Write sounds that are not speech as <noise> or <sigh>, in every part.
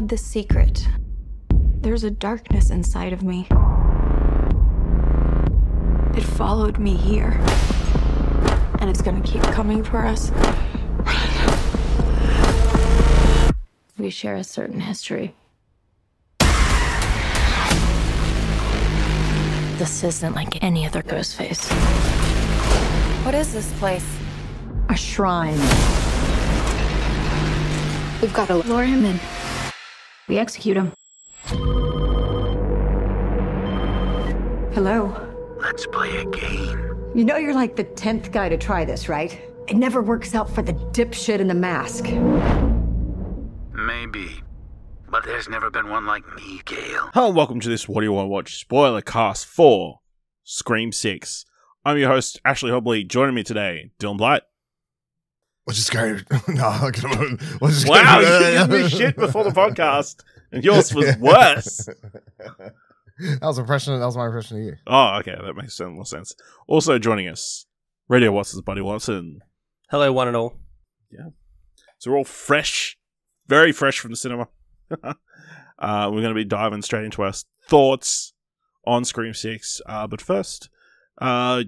had this secret. There's a darkness inside of me. It followed me here. And it's gonna keep coming for us. We share a certain history. This isn't like any other ghost face. What is this place? A shrine. We've got to Lure him in. We execute him. Hello. Let's play a game. You know you're like the tenth guy to try this, right? It never works out for the dipshit in the mask. Maybe. But there's never been one like me, Gale. Hello and welcome to this What Do You Want to Watch spoiler cast for Scream 6. I'm your host, Ashley Hobley. Joining me today, Dylan Blight. Which is scary. no, I'm gonna. Which is Wow, scary. you <laughs> gave me shit before the podcast, and yours was worse. that was impression. That was my impression of you. Oh, okay, that makes sense, more sense. Also joining us, Radio Watson's Buddy Watson. Hello, one and all. Yeah, so we're all fresh, very fresh from the cinema. <laughs> uh, we're going to be diving straight into our thoughts on Scream 6. Uh, but first, uh,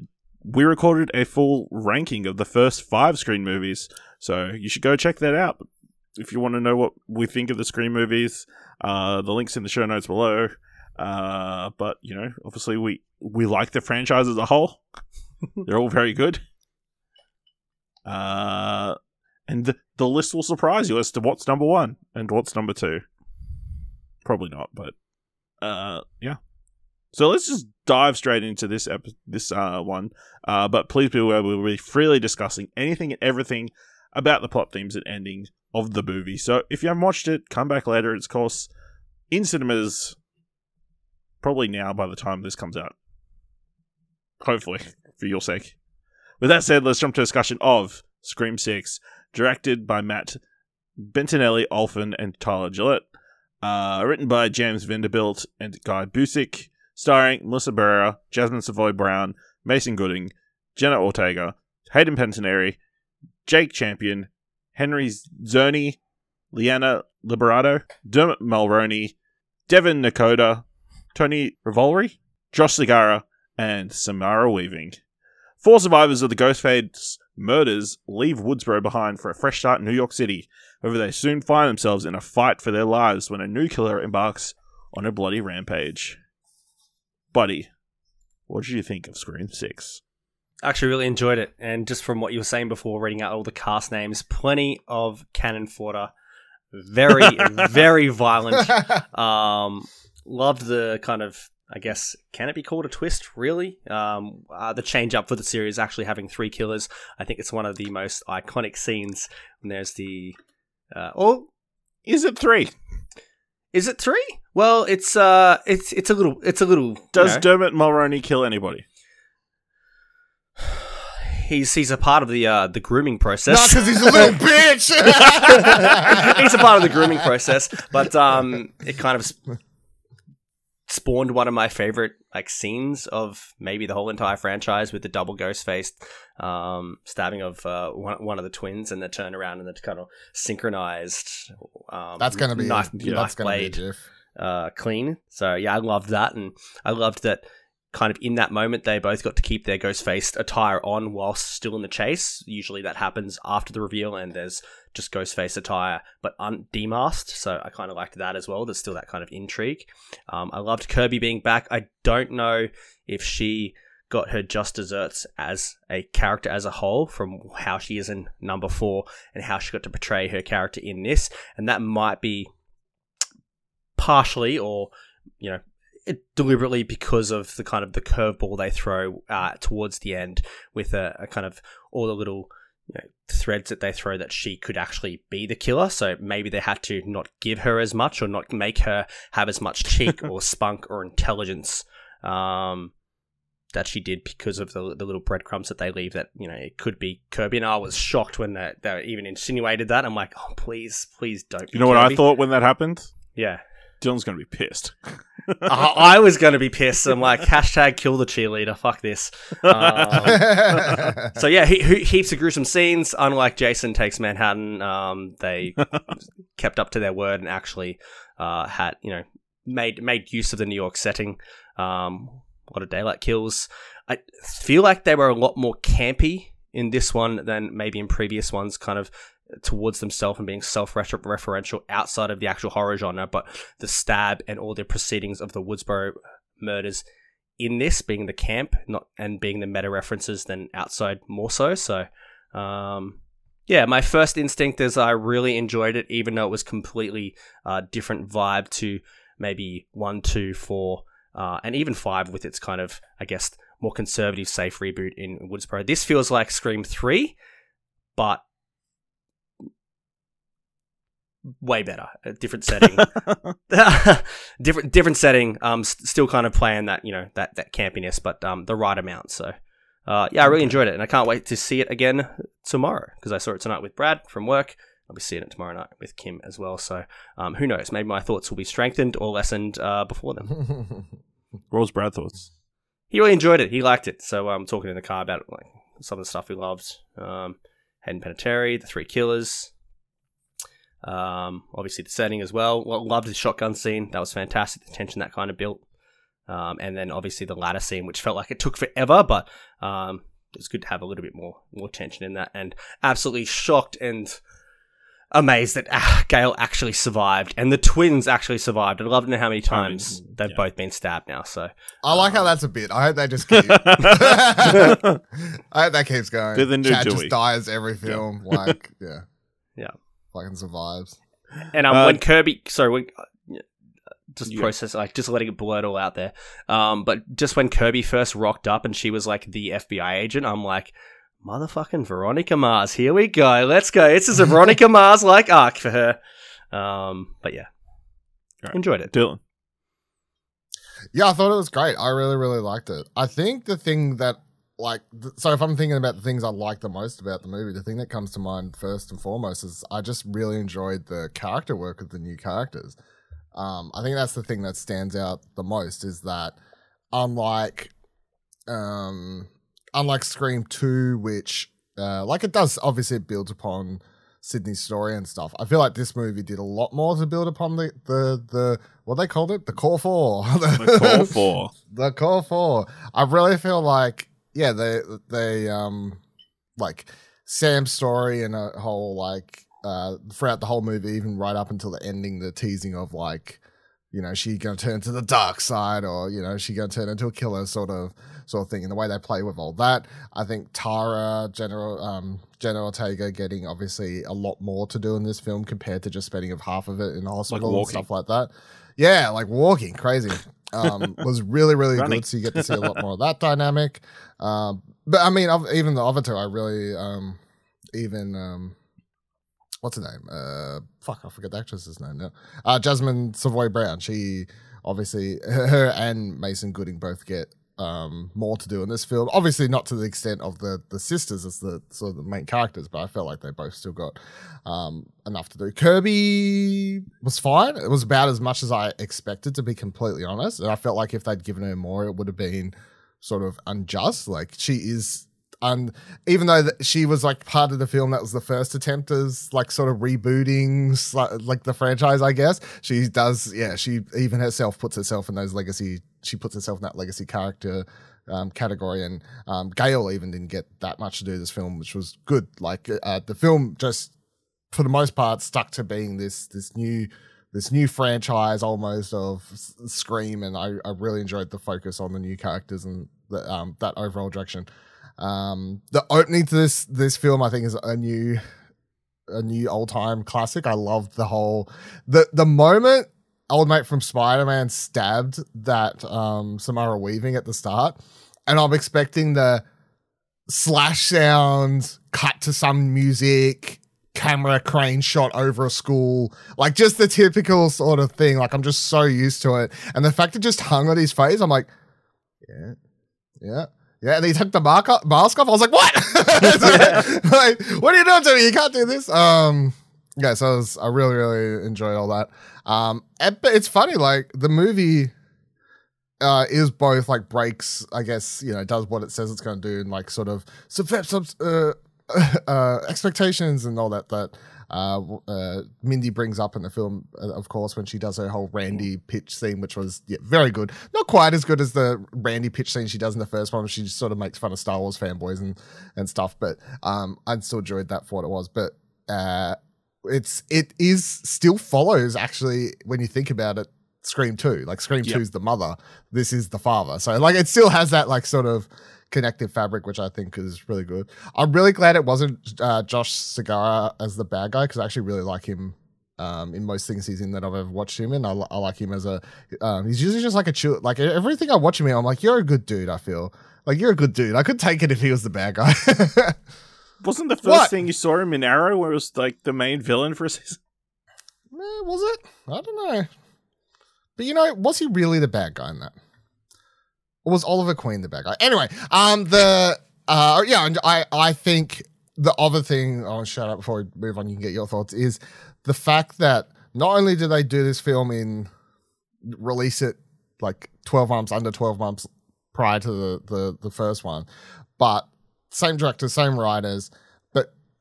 we recorded a full ranking of the first five Scream movies. So you should go check that out. If you want to know what we think of the Scream movies, uh, the link's in the show notes below. Uh, but, you know, obviously we, we like the franchise as a whole. <laughs> They're all very good. Uh, and the, the list will surprise you as to what's number one and what's number two. Probably not, but uh, yeah. So let's just dive straight into this this uh one. Uh, but please be aware we'll be freely discussing anything and everything about the plot themes and endings of the movie. So if you haven't watched it, come back later. It's of course in cinemas. Probably now by the time this comes out. Hopefully, <laughs> for your sake. With that said, let's jump to a discussion of Scream 6, directed by Matt Bettinelli, Olpin, and Tyler Gillett. Uh, written by James Vanderbilt and Guy Busick, starring Melissa Barrera, Jasmin Savoy Brown, Mason Gooding, Jenna Ortega, Hayden Panettiere, Jake Champion, Henry Czerny, Liana Liberato, Dermot Mulroney, Devyn Nekoda, Tony Revolori, Josh Segarra, and Samara Weaving. Four survivors of the Ghostface murders leave Woodsboro behind for a fresh start in New York City. However, they soon find themselves in a fight for their lives when a new killer embarks on a bloody rampage. Buddy, what did you think of Scream 6? Actually, really enjoyed it. And just from what you were saying before, reading out all the cast names, plenty of cannon fodder. Very, <laughs> very violent. <laughs> Um, loved the kind of, I guess, can it be called a twist? Really? Um, uh, the change up for the series actually having three killers. I think it's one of the most iconic scenes when there's the. Uh, oh, Is it three? is it three? Well, it's uh, it's it's a little, it's a little. you Does know, Dermot Mulroney kill anybody? <sighs> he's he's a part of the uh the grooming process. Not process. because he's a little <laughs> bitch. <laughs> he's a part of the grooming process, but um, it kind of sp- spawned one of my favorite like scenes of maybe the whole entire franchise with the double ghost faced um, stabbing of uh, one, one of the twins and the turnaround and the kind of synchronized um, That's gonna be. knife, yeah, knife that's gonna be a blade gif. Uh, clean. So yeah, I loved that, and I loved that kind of in that moment they both got to keep their ghost faced attire on whilst still in the chase. Usually that happens after the reveal, and there's just ghost face attire but un- demasked. So I kind of liked that as well. There's still that kind of intrigue. Um, I loved Kirby being back. I don't know if she got her just desserts as a character as a whole from how she is in number four and how she got to portray her character in this and that might be partially or you know it deliberately because of the kind of the curveball they throw uh, towards the end with a, a kind of all the little you know, threads that they throw that she could actually be the killer. So maybe they had to not give her as much or not make her have as much cheek <laughs> or spunk or intelligence um, that she did because of the, the little breadcrumbs that they leave that, you know, it could be Kirby. And I was shocked when they, they even insinuated that. I'm like, oh, please, please don't. You know what I thought when that happened? Yeah. Dylan's going to be pissed. <laughs> I, I was going to be pissed. I'm like, <laughs> hashtag kill the cheerleader. Fuck this. Um, <laughs> so yeah, he, he, heaps of gruesome scenes. Unlike Jason Takes Manhattan, um, they kept up to their word and actually uh, had you know made made use of the New York setting. Um, a lot of daylight kills. I feel like they were a lot more campy in this one than maybe in previous ones. Kind of towards themselves and being self-referential outside of the actual horror genre, but the stab and all the proceedings of the Woodsboro murders in this being the camp, not and being the meta references, than outside more so. So, um, yeah, my first instinct is I really enjoyed it, even though it was completely uh, different vibe to maybe one, two, four, uh, and even five with its kind of, I guess, more conservative, safe reboot in Woodsboro. This feels like Scream three, but way better, a different setting, <laughs> different different setting. Um, s- still kind of playing that you know that that campiness, but um, the right amount. So, uh, yeah, I really enjoyed it, and I can't wait to see it again tomorrow because I saw it tonight with Brad from work. I'll be seeing it tomorrow night with Kim as well. So, um, who knows? Maybe my thoughts will be strengthened or lessened uh, before them. <laughs> What was Brad thoughts? he really enjoyed it. He liked it. So I'm um, talking in the car about like some of the stuff he loves. Um, Hayden Panettiere, The Three Killers. Um, obviously the setting as well. well. Loved the shotgun scene. That was fantastic. The tension that kind of built. Um, and then obviously the ladder scene, which felt like it took forever, but um, it's good to have a little bit more more tension in that. And absolutely shocked and amazed that ah, Gale actually survived, and the twins actually survived. I'd love to know how many I mean, times they've yeah. both been stabbed now. So I like how that's a bit. I hope they just keep. <laughs> <laughs> I hope that keeps going. Bit of the new Chad Dewey. just dies every film. Like, yeah, <laughs> Yeah. Fucking survives. And um, Uh, when Kirby, sorry, when, uh, just Yeah. process, like just letting it blurt all out there. Um, but just when Kirby first rocked up and she was like the FBI agent, I'm like, motherfucking Veronica Mars, here we go, let's go. This is a Veronica <laughs> Mars like arc for her. Um, but yeah, Right. enjoyed it. Dylan. Yeah, I thought it was great. I really, really liked it. I think the thing that, like, so if I'm thinking about the things I like the most about the movie, the thing that comes to mind first and foremost is I just really enjoyed the character work of the new characters. Um, I think that's the thing that stands out the most is that unlike, um, unlike Scream Two, which, uh, like it does obviously it builds upon Sydney's story and stuff. I feel like this movie did a lot more to build upon the the the what they called it, the core four. <laughs> The core four the core four. I really feel like yeah, they they um like Sam's story and a whole like uh throughout the whole movie, even right up until the ending, the teasing of like you know she gonna turn to the dark side or you know she gonna turn into a killer sort of sort of thing. And the way they play with all that, I think Tara General um Jenna Ortega getting obviously a lot more to do in this film compared to just spending of half of it in the hospital and stuff like that. Yeah, like walking, crazy. Um, was really really Running. good. So you get to see a lot more of that dynamic. Um, but I mean, even the other two, I really um, even um, what's her name? Uh, fuck, I forget the actress's name now. Uh, Jasmin Savoy Brown. She obviously <laughs> her and Mason Gooding both get um more to do in this film. Obviously, not to the extent of the the sisters as the sort of the main characters, but I felt like they both still got um enough to do. Kirby was fine. It was about as much as I expected, to be completely honest. And I felt like if they'd given her more, it would have been sort of unjust. Like she is and even though she was like part of the film that was the first attempt as like sort of rebooting like the franchise i guess she does yeah she even herself puts herself in those legacy she puts herself in that legacy character um, category. And um, Gale even didn't get that much to do this film which was good. Like uh, the film just for the most part stuck to being this this new this new franchise almost of scream. And I, I really enjoyed the focus on the new characters and the, um, that overall direction um, the opening to this this film, I think, is a new a new old time classic. I loved the whole the the moment old mate from Spider Man stabbed that um, Samara Weaving at the start, and I'm expecting the slash sounds cut to some music camera crane shot over a school like just the typical sort of thing. Like i'm just so used to it. And the fact it just hung on his face i'm like yeah yeah yeah, and he took the mask off. I was like, "What? <laughs> like, what are you doing to me? You can't do this." Um, yeah, so I, was, I really, really enjoyed all that. Um, and- but it's funny, like the movie, uh, is both like breaks, I guess, you know, does what it says it's going to do and like sort of subvert subs, uh, <laughs> uh, expectations and all that that uh, uh, Mindy brings up in the film, uh, of course, when she does her whole Randy pitch scene, which was yeah, very good. Not quite as good as the Randy pitch scene she does in the first one. She just sort of makes fun of Star Wars fanboys and and stuff, but um, I still enjoyed that for what it was. But uh, it's it is still follows actually when you think about it. Scream two, like Scream Yep. two is the mother. This is the father. So like it still has that like sort of connective fabric, which I think is really good. I'm really glad it wasn't uh, Josh Segarra as the bad guy because I actually really like him um, in most things he's in that I've ever watched him in. I, I like him as a um, he's usually just like a chill. Like everything I watch him in, I'm like, you're a good dude. I feel like you're a good dude. I could take it if he was the bad guy. <laughs> Wasn't the first What? thing you saw him in Arrow where it was like the main villain for a season? Eh, was it? I don't know. But you know, was he really the bad guy in that? Was Oliver Queen the bad guy? Anyway, um, the uh, yeah, and I I think the other thing. I'll shut up before we move on. You can get your thoughts. Is the fact that not only do they do this film in release it like twelve months under twelve months prior to the the, the first one, but same director, same writers,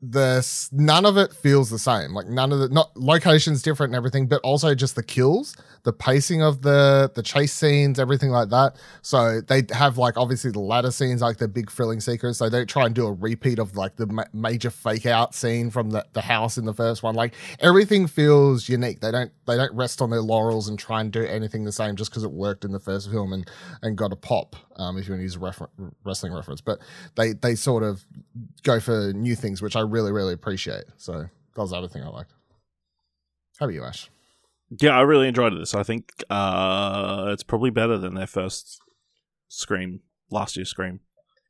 the none of it feels the same. Like none of the not locations different and everything, but also just the kills, the pacing of the the chase scenes, everything like that. So they have like obviously the ladder scenes, like the big thrilling sequence. So they try and do a repeat of like the ma- major fake out scene from the, the house in the first one. Like everything feels unique. They don't they don't rest on their laurels and try and do anything the same just because it worked in the first film and and got a pop. Um, if you want to use a refer- wrestling reference, but they they sort of go for new things, which I really, really appreciate. So that was the other thing I liked. How about you, Ash? Yeah, I really enjoyed this. I think uh, it's probably better than their first Scream, last year's Scream,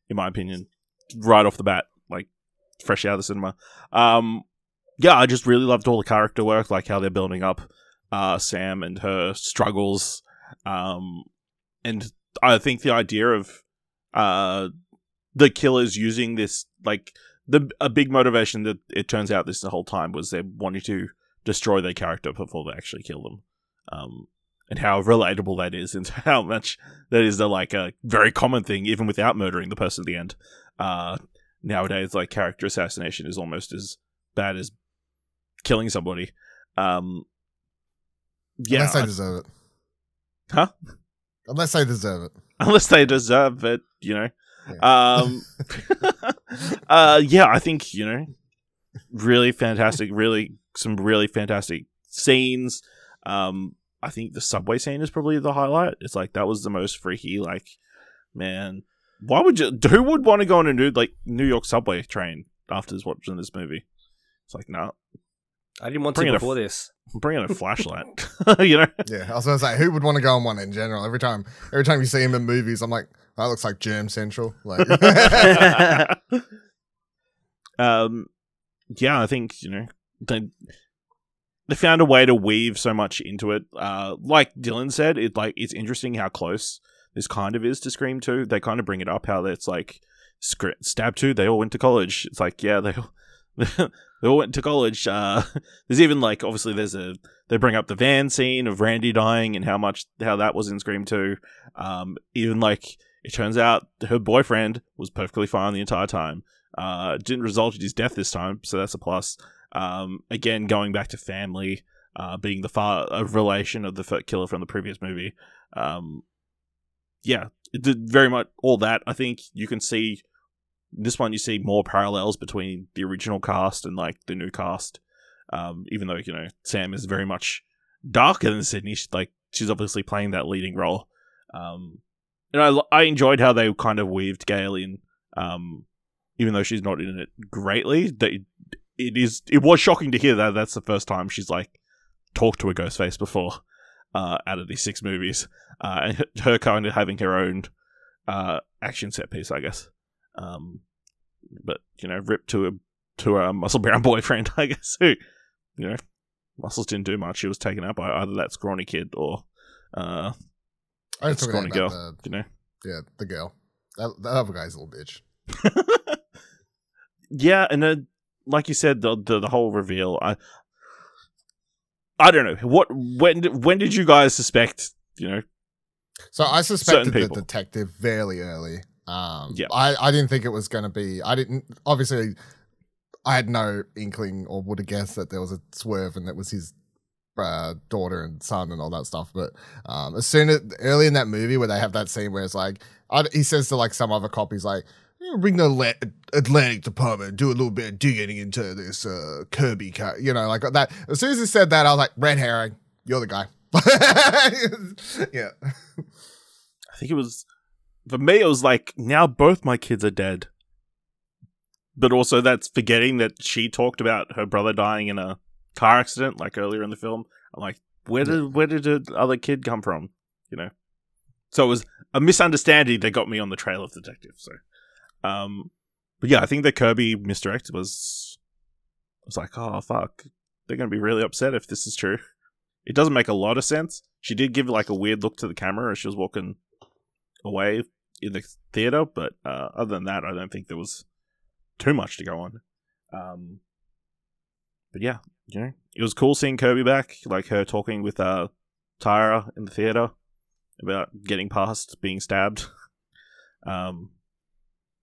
in my opinion. Right off the bat, like fresh out of the cinema. Um, yeah, I just really loved all the character work, like how they're building up uh, Sam and her struggles. Um, and I think the idea of uh, the killers using this, like the a big motivation that it turns out this the whole time was they're wanting to destroy their character before they actually kill them. Um, and how relatable that is, and <laughs> how much that is a, like a very common thing, even without murdering the person at the end. Uh, nowadays, like character assassination is almost as bad as killing somebody. Um, yeah, Unless they I- deserve it. Huh? Unless they deserve it. <laughs> unless they deserve it, you know. Um, <laughs> uh, yeah, I think you know, really fantastic, really some really fantastic scenes. Um, I think the subway scene is probably the highlight. It's like that was the most freaky. Like, man, why would you? Who would want to go on a new like New York subway train after watching this movie? It's like, nah, I didn't want Bring it to a- before this. I'm bringing a <laughs> flashlight. <laughs> you know, Yeah, I was gonna say, who would want to go on one in general? Every time, every time you see him in movies, I'm like, that looks like Germ Central. Like, <laughs> um, yeah, I think you know they they found a way to weave so much into it. Uh, like Dylan said, it like it's interesting how close this kind of is to Scream Two. They kind of bring it up how it's like Scr- Stab Two. They all went to college. It's like yeah, they all, <laughs> they all went to college. Uh, <laughs> there's even like obviously there's a they bring up the van scene of Randy dying and how much how that was in Scream Two. Um, even like it turns out her boyfriend was perfectly fine the entire time. Uh, didn't result in his death this time, so that's a plus. Um, again, going back to family, uh, being the far a relation of the killer from the previous movie. Um, yeah, it did very much all that. I think you can see this one. You see more parallels between the original cast and like the new cast. Um, even though you know Sam is very much darker than Sydney, she's, like she's obviously playing that leading role. Um, and I I enjoyed how they kind of weaved Gale in. Um, even though she's not in it greatly, that it is it was shocking to hear that that's the first time she's like talked to a ghost face before uh, out of these six movies, uh, and her- kind of having her own uh, action set piece, I guess. Um, but you know, ripped to a to a muscle brown <laughs> boyfriend, I guess. Who you know, muscles didn't do much. She was taken out by either that scrawny kid or uh, I was talking about girl. the You know. yeah the girl. That, that other guy's a little bitch. <laughs> yeah, and then like you said, the, the the whole reveal. I I don't know what when did- when did you guys suspect? You know, So I suspected the detective fairly early. Um, Yeah. I, I didn't think it was going to be. I didn't. Obviously, I had no inkling or would have guessed that there was a swerve and that was his uh, daughter and son and all that stuff. But um, as soon as early in that movie where they have that scene where it's like, I, he says to like some other cop, he's like, "Bring the Atla- Atlantic Department, do a little bit of digging into this uh, Kirby car," you know, like that. As soon as he said that, I was like, "Red herring, you're the guy." <laughs> yeah. I think it was for me. It was like now both my kids are dead, but also that's forgetting that she talked about her brother dying in a car accident, like earlier in the film. I'm like, where did where did the other kid come from? You know, so it was a misunderstanding that got me on the trail of the detective. So, um, but yeah, I think the Kirby misdirect was was like, oh fuck, they're gonna be really upset if this is true. It doesn't make a lot of sense. She did give like a weird look to the camera as she was walking away in the theater, but uh, other than that, I don't think there was too much to go on. Um, but yeah, you know, it was cool seeing Kirby back, like her talking with uh, Tyra in the theater about getting past being stabbed, <laughs> um,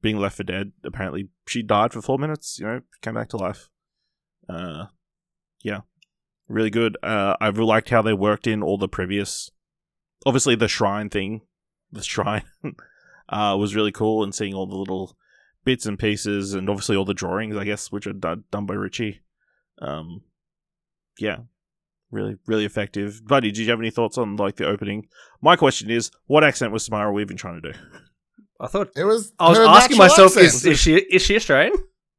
being left for dead. Apparently, she died for four minutes. You know, came back to life. Uh, yeah, really good. Uh, I really liked how they worked in all the previous, obviously the shrine thing, <laughs> the shrine, uh, was really cool, and seeing all the little bits and pieces, and obviously all the drawings, I guess, which are done, done by Richie. Um, yeah, really, really effective. Buddy, did you have any thoughts on like the opening? My question is, what accent was Samara Weaving trying to do? I thought It was. I was asking myself, is, is she is she Australian?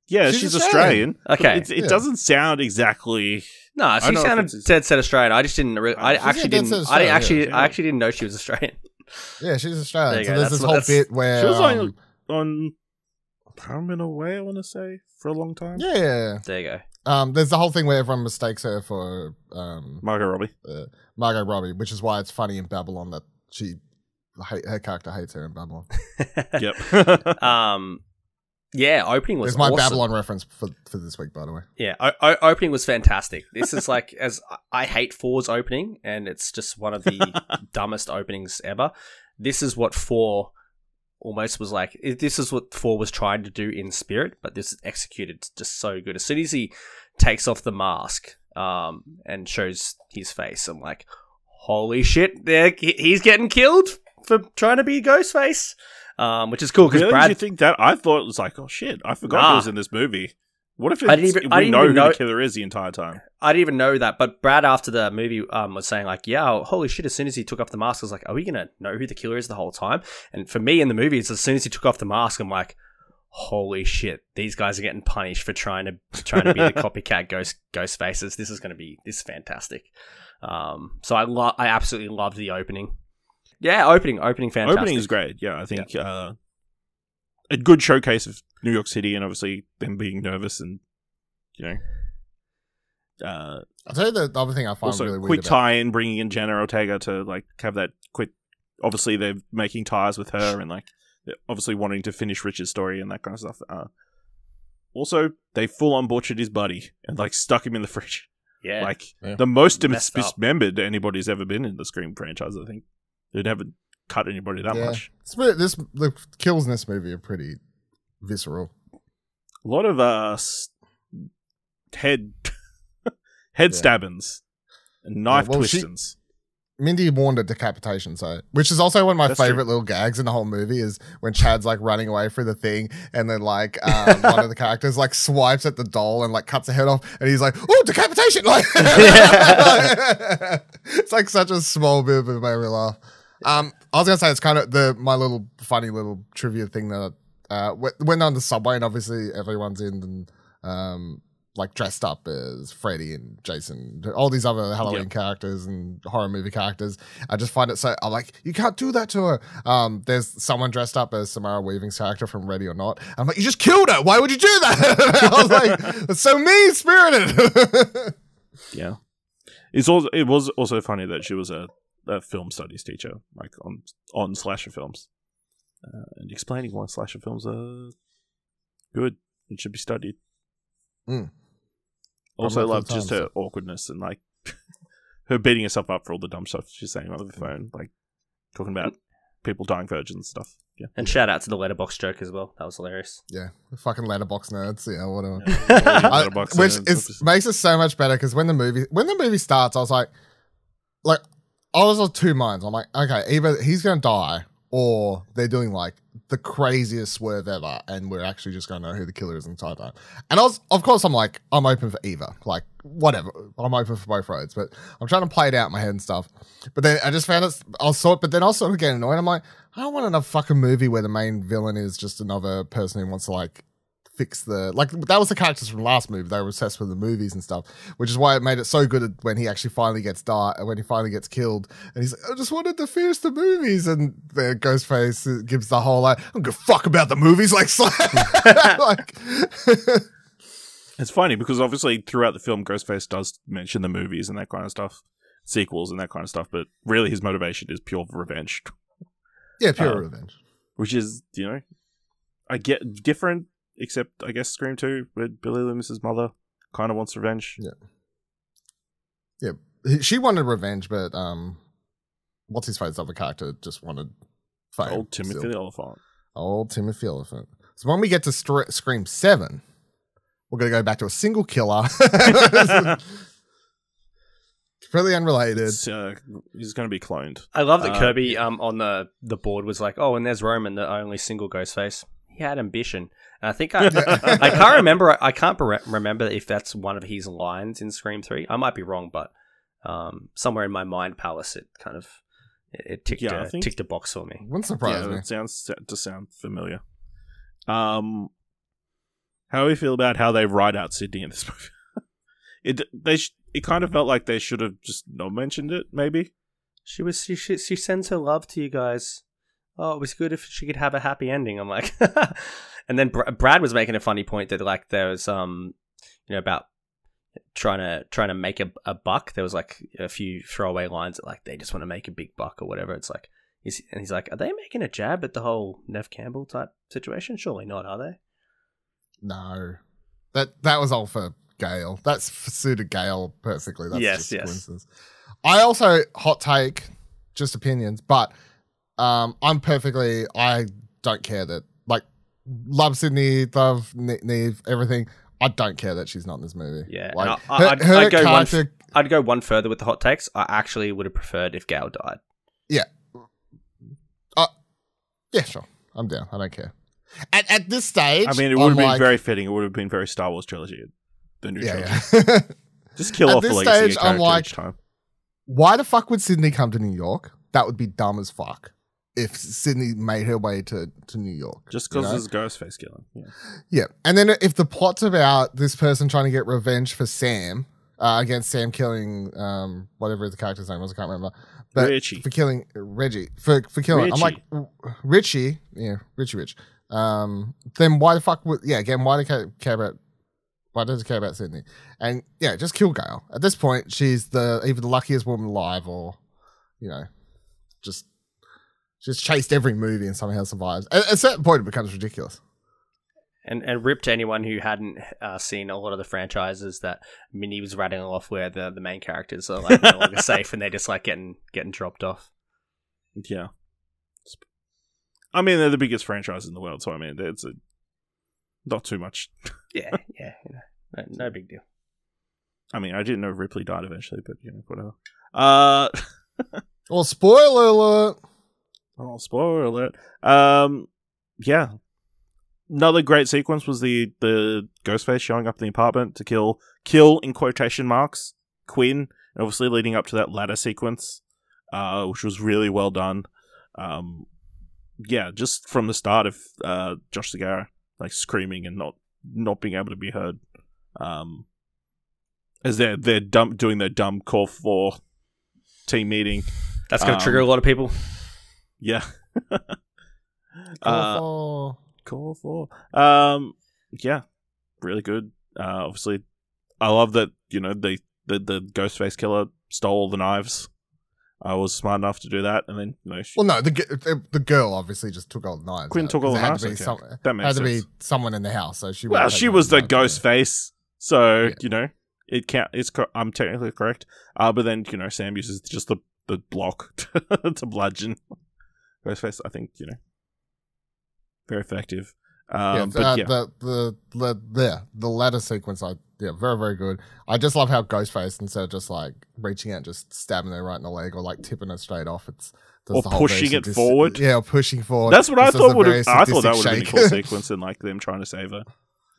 Yeah, She's she's, Australian. Australian. Okay. it's- it Yeah. doesn't sound exactly. No, she don't know if sounded it's- dead set Australian. I just didn't. Re- I She's actually didn't. set I didn't Australian, actually. yeah. I actually didn't know she was Australian. Yeah, she's Australian. There So go, there's that's this whole bit where. She was on- um, on Parliament Away, I want to say, for a long time. yeah, yeah, yeah. There you go. Um, there's the whole thing where everyone mistakes her for um, Margot Robbie. uh, Margot Robbie, which is why it's funny in Babylon that she hate, her character hates her in Babylon. <laughs> Yep. <laughs> Um, yeah, opening was There's my awesome. Babylon reference for, for this week, by the way. Yeah, o- o- opening was fantastic. This is like as I hate Four's opening, and it's just one of the <laughs> dumbest openings ever. This is what Four almost was like. This is what Four was trying to do in spirit, but this is executed just so good. As soon as he takes off the mask um, and shows his face, I'm like, holy shit! There, he's getting killed for trying to be Ghostface, um, which is cool because really? Brad Did you think that? I thought it was like, oh shit, I forgot Nah. he was in this movie. What if I didn't even- we I didn't know even who know- the killer is the entire time? I didn't even know that, but Brad after the movie um, was saying like, "Yeah, holy shit!" As soon as he took off the mask, I was like, "Are we gonna know who the killer is the whole time?" And for me in the movie, it's as soon as he took off the mask, I'm like, "Holy shit! These guys are getting punished for trying to trying to be the <laughs> copycat ghost ghost faces. This is gonna be this is fantastic." Um, so I lo- I absolutely loved the opening. Yeah, opening opening fantastic. Opening is great. Yeah, I think uh, a good showcase of New York City and obviously them being nervous and you know. Uh, I'll tell you the, the other thing I find also, really weird quick about tie-in, bringing in Jenna Ortega to like have that quick. Obviously, they're making ties with her and like obviously wanting to finish Richard's story and that kind of stuff. Uh, also, they full on butchered his buddy and like stuck him in the <laughs> fridge. yeah, Like Yeah. the most dis- up. dismembered anybody's ever been in the Scream franchise. I think they'd never cut anybody that Yeah. much. This, this the kills in this movie are pretty visceral. A lot of uh head <laughs> head Yeah. stabbings and knife well, she- twistings. Mindy warned a decapitation, so which is also one of my That's favorite true. little gags in the whole movie is when Chad's like running away through the thing, and then like um, one of the <laughs> characters like swipes at the doll and like cuts the head off, and he's like, "Oh, decapitation!" <laughs> Like, it's like such a small bit, but it made me laugh. Um, I was gonna say it's kind of the my little funny little trivia thing that uh, they're on the subway and obviously everyone's in and um like dressed up as Freddy and Jason, all these other Halloween Yep. characters and horror movie characters. I just find it so I'm like, you can't do that to her. Um, there's someone dressed up as Samara Weaving's character from Ready or Not. I'm like, you just killed her. Why would you do that? <laughs> I was like, that's so mean spirited. <laughs> Yeah, it's also it was also funny that she was a, a film studies teacher, like on on slasher films, uh, and explaining why slasher films are good and should be studied. Mm. Also, love just her awkwardness and like <laughs> her beating herself up for all the dumb stuff she's saying over the phone. Like, talking about people dying virgins and stuff. Yeah. And shout out to the Letterboxd joke as well. That was hilarious. Yeah, fucking Letterboxd nerds. Yeah, whatever. <laughs> Yeah, I- Letterboxd which is makes it so much better because when the movie when the movie starts, I was like, like I was of two minds. I'm like, okay, either he's gonna die or they're doing like the craziest swerve ever, and we're actually just gonna know who the killer is the entire time. And I was, of course, I'm like, I'm open for either. Like, whatever, I'm open for both roads. But I'm trying to play it out in my head and stuff. But then I just found it. I saw it, but then I was sort of getting annoyed. I'm like, I don't want another fucking movie where the main villain is just another person who wants to like fix the like that was the characters from last movie. They were obsessed with the movies and stuff, which is why it made it so good when he actually finally gets died when he finally gets killed, and he's like, I just wanted to finish the movies, and the Ghostface gives the whole like, I'm gonna fuck about the movies, <laughs> like, <laughs> like It's funny because obviously throughout the film, Ghostface does mention the movies and that kind of stuff, sequels and that kind of stuff, but really his motivation is pure revenge, yeah, pure Uh, revenge. which is, you know, I get different, except I guess Scream 2, where Billy Loomis's mother kind of wants revenge. Yeah, He- she wanted revenge, but um, what's his face? Other character just wanted fame. Old Timothy still. the Olyphant. Old Timothy Olyphant. So when we get to Str- Scream Seven, we're gonna go back to a single killer. <laughs> Completely unrelated. Uh, he's going to be cloned. I love that Uh, Kirby um on the the board was like, oh, and there's Roman, the only single Ghostface. He had ambition, and I think I I can't remember. I can't re- remember if that's one of his lines in Scream Three. I might be wrong, but um, somewhere in my mind palace, it kind of it, it ticked Yeah, I a, think- ticked a box for me. Wouldn't surprise yeah, me. it sounds to sound familiar. Um, how do we feel about how they write out Sydney in this <laughs> movie? it they sh- it kind of felt like they should have just not mentioned it. Maybe She was she, she she sends her love to you guys. Oh, it was good if she could have a happy ending. I'm like, <laughs> and then Br- Brad was making a funny point that like there was um, you know, about trying to trying to make a, a buck. There was like a few throwaway lines that like they just want to make a big buck or whatever. It's like, he's, and he's like, are they making a jab at the whole Nev Campbell type situation? Surely not, are they? No, that that was all for Gale. That's for suited Gale perfectly. That's Yes, just yes. coincidence. I also hot take, just opinions, but um, I'm perfectly. I don't care that like love Sydney, love Ne- Neve, everything. I don't care that she's not in this movie. Yeah, like I- her, I'd- her I'd go one f- character. I'd go one further with the hot takes. I actually would have preferred if Gal died. yeah, Uh, yeah, sure, I'm down. I don't care. At at this stage, I mean it would have been like- very fitting. It would have been very Star Wars trilogy, the new Yeah, trilogy. yeah. Just kill At off a this legacy stage, I'm like- each time. Why the fuck would Sydney come to New York? That would be dumb as fuck. If Sydney made her way to, to New York. Just you because know? there's Ghostface killing. Yeah. Yeah. And then if the plot's about this person trying to get revenge for Sam, uh, against Sam killing um, whatever the character's name was, I can't remember. But Richie. for killing Reggie. For for killing I'm like Richie. Richie, yeah, Richie Rich. Um then why the fuck would yeah, again, why do they care about why does it care about Sydney? And yeah, just kill Gale. At this point, she's the either the luckiest woman alive or, you know, just just chased every movie and somehow survives. At, at a certain point, it becomes ridiculous. And and rip to anyone who hadn't uh, seen a lot of the franchises that Mindy was rattling off, where the, the main characters are like no longer <laughs> safe and they're just like getting getting dropped off. Yeah. I mean, they're the biggest franchise in the world, so I mean, it's a, not too much. <laughs> Yeah, yeah, you know, no, no big deal. I mean, I didn't know Ripley died eventually, but you know, whatever. Uh, <laughs> Well, spoiler alert. Oh, spoiler alert. Um, yeah. Another great sequence was the the Ghostface showing up in the apartment to kill kill in quotation marks Quinn, obviously leading up to that ladder sequence, uh, which was really well done. Um, yeah, just from the start of uh, Josh Segarra like screaming and not not being able to be heard, um, as they're they're dumb doing their dumb call for team meeting. That's gonna Um, trigger a lot of people. Yeah. <laughs> Call uh, for- call for um yeah really good uh obviously i love that you know they the, the ghostface killer stole all the knives i was smart enough to do that and then you know she, Well, no, the, the the girl obviously just took all the knives. Quinn out, took all 'cause the it had knives, to be okay. some- that makes had to sense be someone in the house, so she. well she was the knives, yeah. ghostface so Yeah. you know it can't it's co- i'm technically correct uh but then you know sam uses just the the block <laughs> to bludgeon Ghostface, I think you know, very effective. yeah, Um, but uh, yeah, the, the the the the ladder sequence, I yeah, very very good. I just love how Ghostface instead of just like reaching out, just stabbing her right in the leg or like tipping it straight off, it's Or the whole pushing it sadistic- forward. Yeah, or pushing forward. that's what I thought would have. I thought that would sadistic have been a cool sequence and like them trying to save her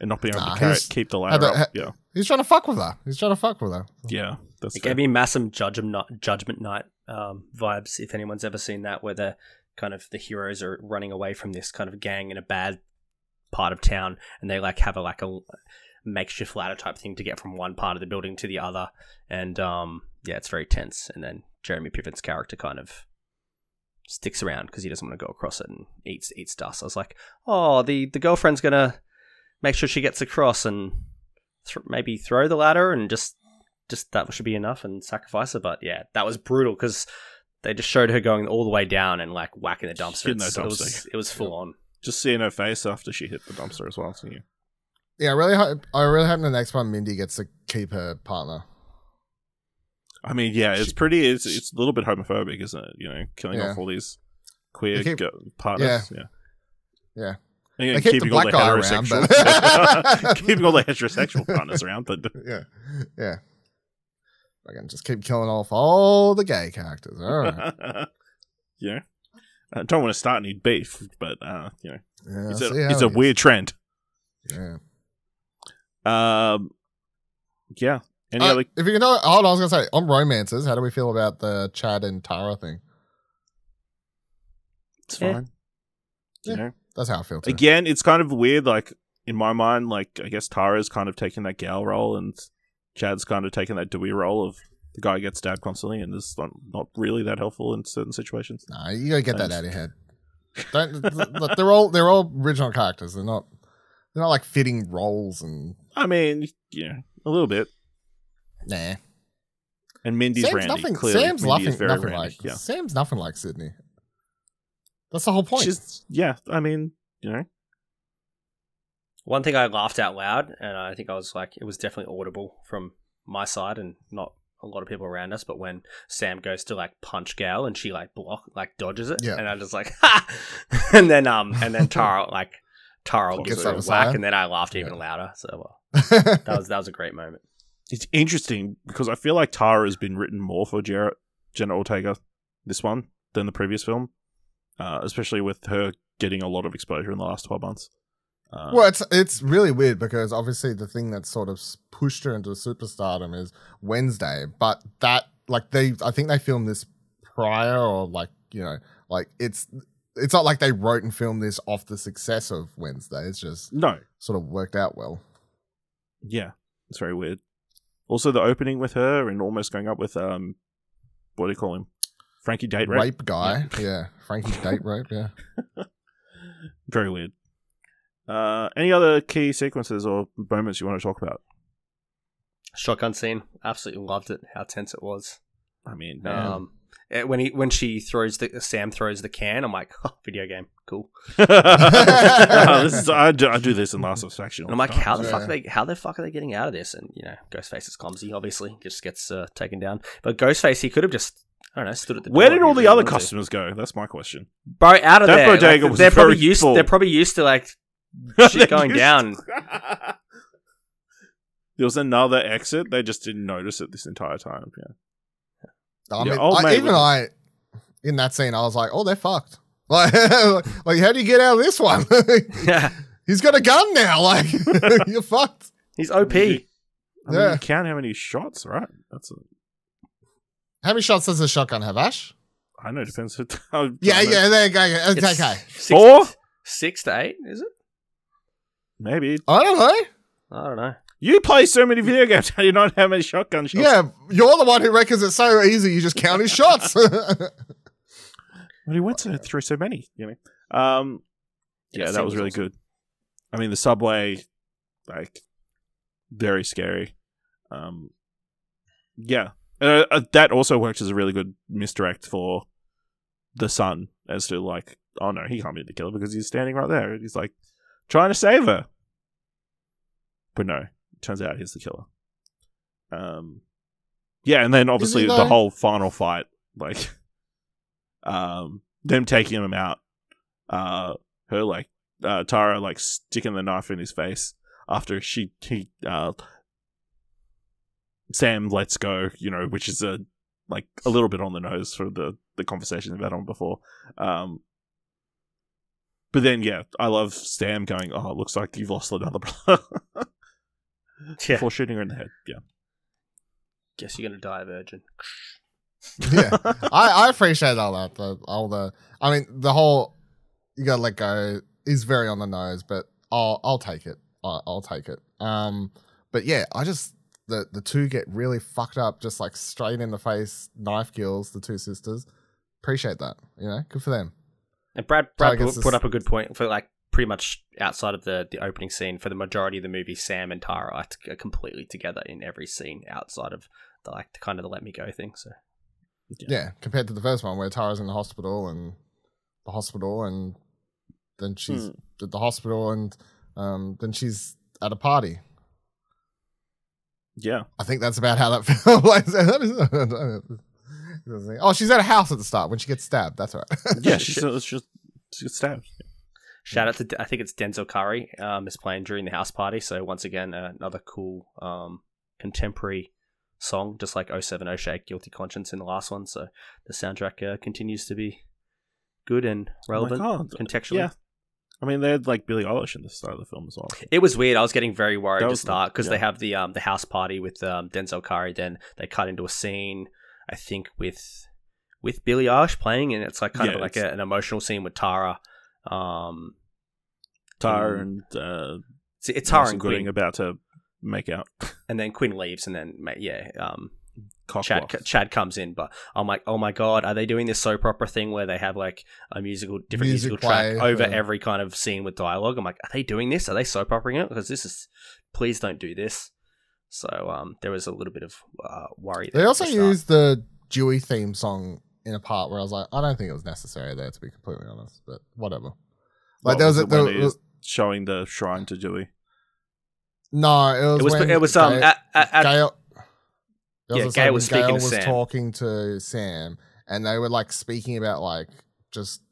and not being able Nah, to carry, he's- keep the ladder the- up. Yeah, He's trying to fuck with her. He's trying to fuck with her. yeah, that's It fair. gave me massive judgment night, judgment night um, vibes. If anyone's ever seen that, where the kind of the heroes are running away from this kind of gang in a bad part of town, and they like have a like a makeshift ladder type thing to get from one part of the building to the other, and um, yeah, it's very tense. And then Jeremy Piven's character kind of sticks around because he doesn't want to go across it and eats eats dust. I was like, oh, the the girlfriend's gonna make sure she gets across and th- maybe throw the ladder and just just that should be enough and sacrifice her. But yeah, that was brutal because they just showed her going all the way down and like whacking the dumpster. Hitting that It's- It was dumpster. it was full on. Just seeing her face after she hit the dumpster as well. So yeah. Yeah, I really hope. I really hope in the next one Mindy gets to keep her partner. I mean, yeah, it's pretty. It's it's a little bit homophobic, isn't it? You know, killing Yeah. off all these queer They keep- go- partners. Yeah, Yeah. And They keep the keeping all black the guy around, heterosexual, but- <laughs> keeping all the heterosexual partners around, but <laughs> Yeah, yeah. I can just keep killing off all the gay characters. All right. <laughs> yeah. I don't want to start any beef, but uh, you know, Yeah, it's a it's a weird trend. Yeah. Um, yeah. Any Uh, other? If you can know, hold on, I was gonna say on romances. How do we feel about the Chad and Tara thing? It's Yeah. fine. You Yeah. know, That's how I feel too. again, it's kind of weird. Like in my mind, like I guess Tara's kind of taking that gal role, and Chad's kind of taking that Dewey role of the guy gets stabbed constantly, and is not, not really that helpful in certain situations. Nah, you gotta get that out of your head. Don't. th- they're all they're all original characters. They're not. They're not like fitting roles and I mean, yeah, a little bit. nah. And Mindy's Sam's Randy. nothing. Clearly, Sam's Mindy nothing. very Nothing Randy. like. Yeah, Sam's nothing like Sydney. That's the whole point. she's yeah. I mean, you know, One thing I laughed out loud, and I think I was like, it was definitely audible from my side and not a lot of people around us. But when Sam goes to like punch Gal and she like block, like dodges it, Yeah. and I was like, <laughs> ha! and then um, and then Tara <laughs> like Tara gives up her a whack, and then I laughed even Yeah. louder. So uh, <laughs> that was that was a great moment. it's interesting because I feel like Tara has been written more for Jer- Jenna Ortega this one than the previous film, uh, especially with her getting a lot of exposure in the last twelve months. Uh, Well, it's it's really weird because obviously the thing that sort of pushed her into superstardom is Wednesday, but that like they I think they filmed this prior or like you know like it's it's not like they wrote and filmed this off the success of Wednesday. It's just No, sort of worked out well. yeah, it's very weird. Also, the opening with her and almost going up with um, what do you call him, Frankie Date Rape, Rape. guy, yeah, Frankie date rape, yeah. <laughs> Very weird. Uh, any other key sequences or moments you want to talk about? Shotgun scene, absolutely loved it. How tense it was. I mean, man. Um, eh, when he when she throws the Sam throws the can, I'm like, <laughs> oh, video game, cool. <laughs> <laughs> Oh, this is, I, do, I do this in Last of Faction. And I'm like, how the Yeah. fuck are they? How the fuck are they getting out of this? And you know, Ghostface is clumsy. Obviously, just gets uh, taken down. But Ghostface, he could have just, I don't know, stood at the. Where did all the other really wanted to. customers go? That's my question. bro? Out of That there. bodega Like, was they're probably very used. full. They're probably used to like <laughs> shit going down. <laughs> there was another exit. They just didn't notice it this entire time. Yeah. I Yeah, mean, old I, mate even I, in that scene, I was like, oh, they're fucked. <laughs> Like, like how do you get out of this one? Yeah, He's got a gun now. Like, you're fucked. he's OP. I mean, Yeah. you count how many shots, right? That's a, How many shots does a shotgun have, Ash? I know. Depends. who- how- Yeah, yeah, there you go. Okay, It's okay. Six, Four? six to eight, is it? Maybe I don't know. I don't know. you play so many video games. How <laughs> do you not have many shotgun shots? Yeah, you're the one who reckons it's so easy. You just count his shots. <laughs> <laughs> Well, he went to, through so many. You know. Um. Yeah, Yeah, that was was really awesome. good. I mean, the subway, like, very scary. Um. Yeah, uh, uh, that also worked as a really good misdirect for the son as to like, oh no, he can't be the killer because he's standing right there. He's like trying to save her, but no, it turns out he's the killer. Um. Yeah, and then obviously the whole final fight, like, <laughs> um, them taking him out, uh, her like uh, Tara like sticking the knife in his face after she he uh, Sam lets go, you know, which is a like a little bit on the nose for the the conversation we've had on before. Um, but then yeah, I love Sam going, "Oh, it looks like you've lost another brother." <laughs> Yeah. Before shooting her in the head. Yeah. Guess you're gonna die a virgin. <laughs> yeah, <laughs> I, I appreciate all that. The, all the, I mean, the whole you gotta let go is very on the nose, but I'll I'll take it. I'll, I'll take it. Um, but yeah, I just the the two get really fucked up, just like straight in the face, knife kills the two sisters. Appreciate that. You know, good for them. And Brad So Brad guess brought up a good point for like pretty much outside of the the opening scene for the majority of the movie. Sam and Tara are, t- are completely together in every scene outside of the like the kind of the let me go thing. So Yeah. compared to the first one where Tara's in the hospital and the hospital, and then she's Hmm. at the hospital, and um, then she's at a party. Yeah. I think that's about how that <laughs> film plays. <laughs> oh, she's at a house at the start when she gets stabbed. That's right. <laughs> Yeah, she's it's just she gets stabbed. shout out to I think it's Denzel Curry um, is playing during the house party. So once again uh, another cool um, contemporary song, just like 070 Shake Guilty Conscience in the last one. So the soundtrack uh, continues to be good and relevant Oh contextually. Yeah. I mean, they had like Billie Eilish in the start of the film as well. It was weird. I was getting very worried That to start because yeah. they have the um the house party with um Denzel Curry. Then they cut into a scene, I think with with Billie Eilish playing, and it's like kind Yeah, of like a, an emotional scene with Tara. Um, Tara Mm. and uh, it's, it's Tara and Quinn, about to make out. <laughs> and then Quinn leaves, and then yeah, um, Chad. Chad comes in. But I'm like, oh my god, are they doing this soap opera thing where they have like a musical different Music musical track play, over yeah. every kind of scene with dialogue? I'm like, are they doing this? Are they soap operaing it? Because this is, please don't do this. So um, there was a little bit of uh, worry. they there at also the used the Dewey theme song in a part where I was like, I don't think it was necessary there, to be completely honest. But whatever. Like What there was, a, it there when he was was showing the shrine to Dewey. no, it was It was when it was um Gale- at, at, at- Gale, Yeah, was Gale was when speaking Gale to was Sam. talking to Sam, and they were like speaking about like just.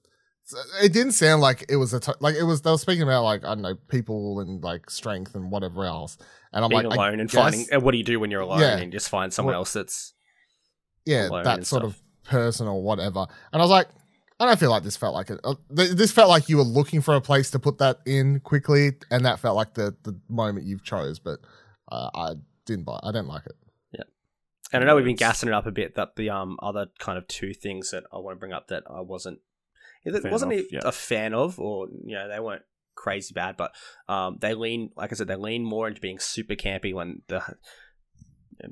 It didn't sound like it was a t- like it was. They were speaking about like I don't know people and like strength and whatever else. And I'm being like, alone and guess- finding. And what do you do when you're alone Yeah. and just find someone What- else that's yeah, that sort stuff. of person or whatever. And I was like, I don't feel like this felt like it. uh, th- This felt like you were looking for a place to put that in quickly, and that felt like the the moment you've chose. But uh, I didn't buy. I didn't like it. Yeah. And I know we've been gassing it up a bit. That the um other kind of two things that I want to bring up that I wasn't, that Fan wasn't of, a, yeah. a fan of, or you know they weren't crazy bad, but um they lean like I said they lean more into being super campy when the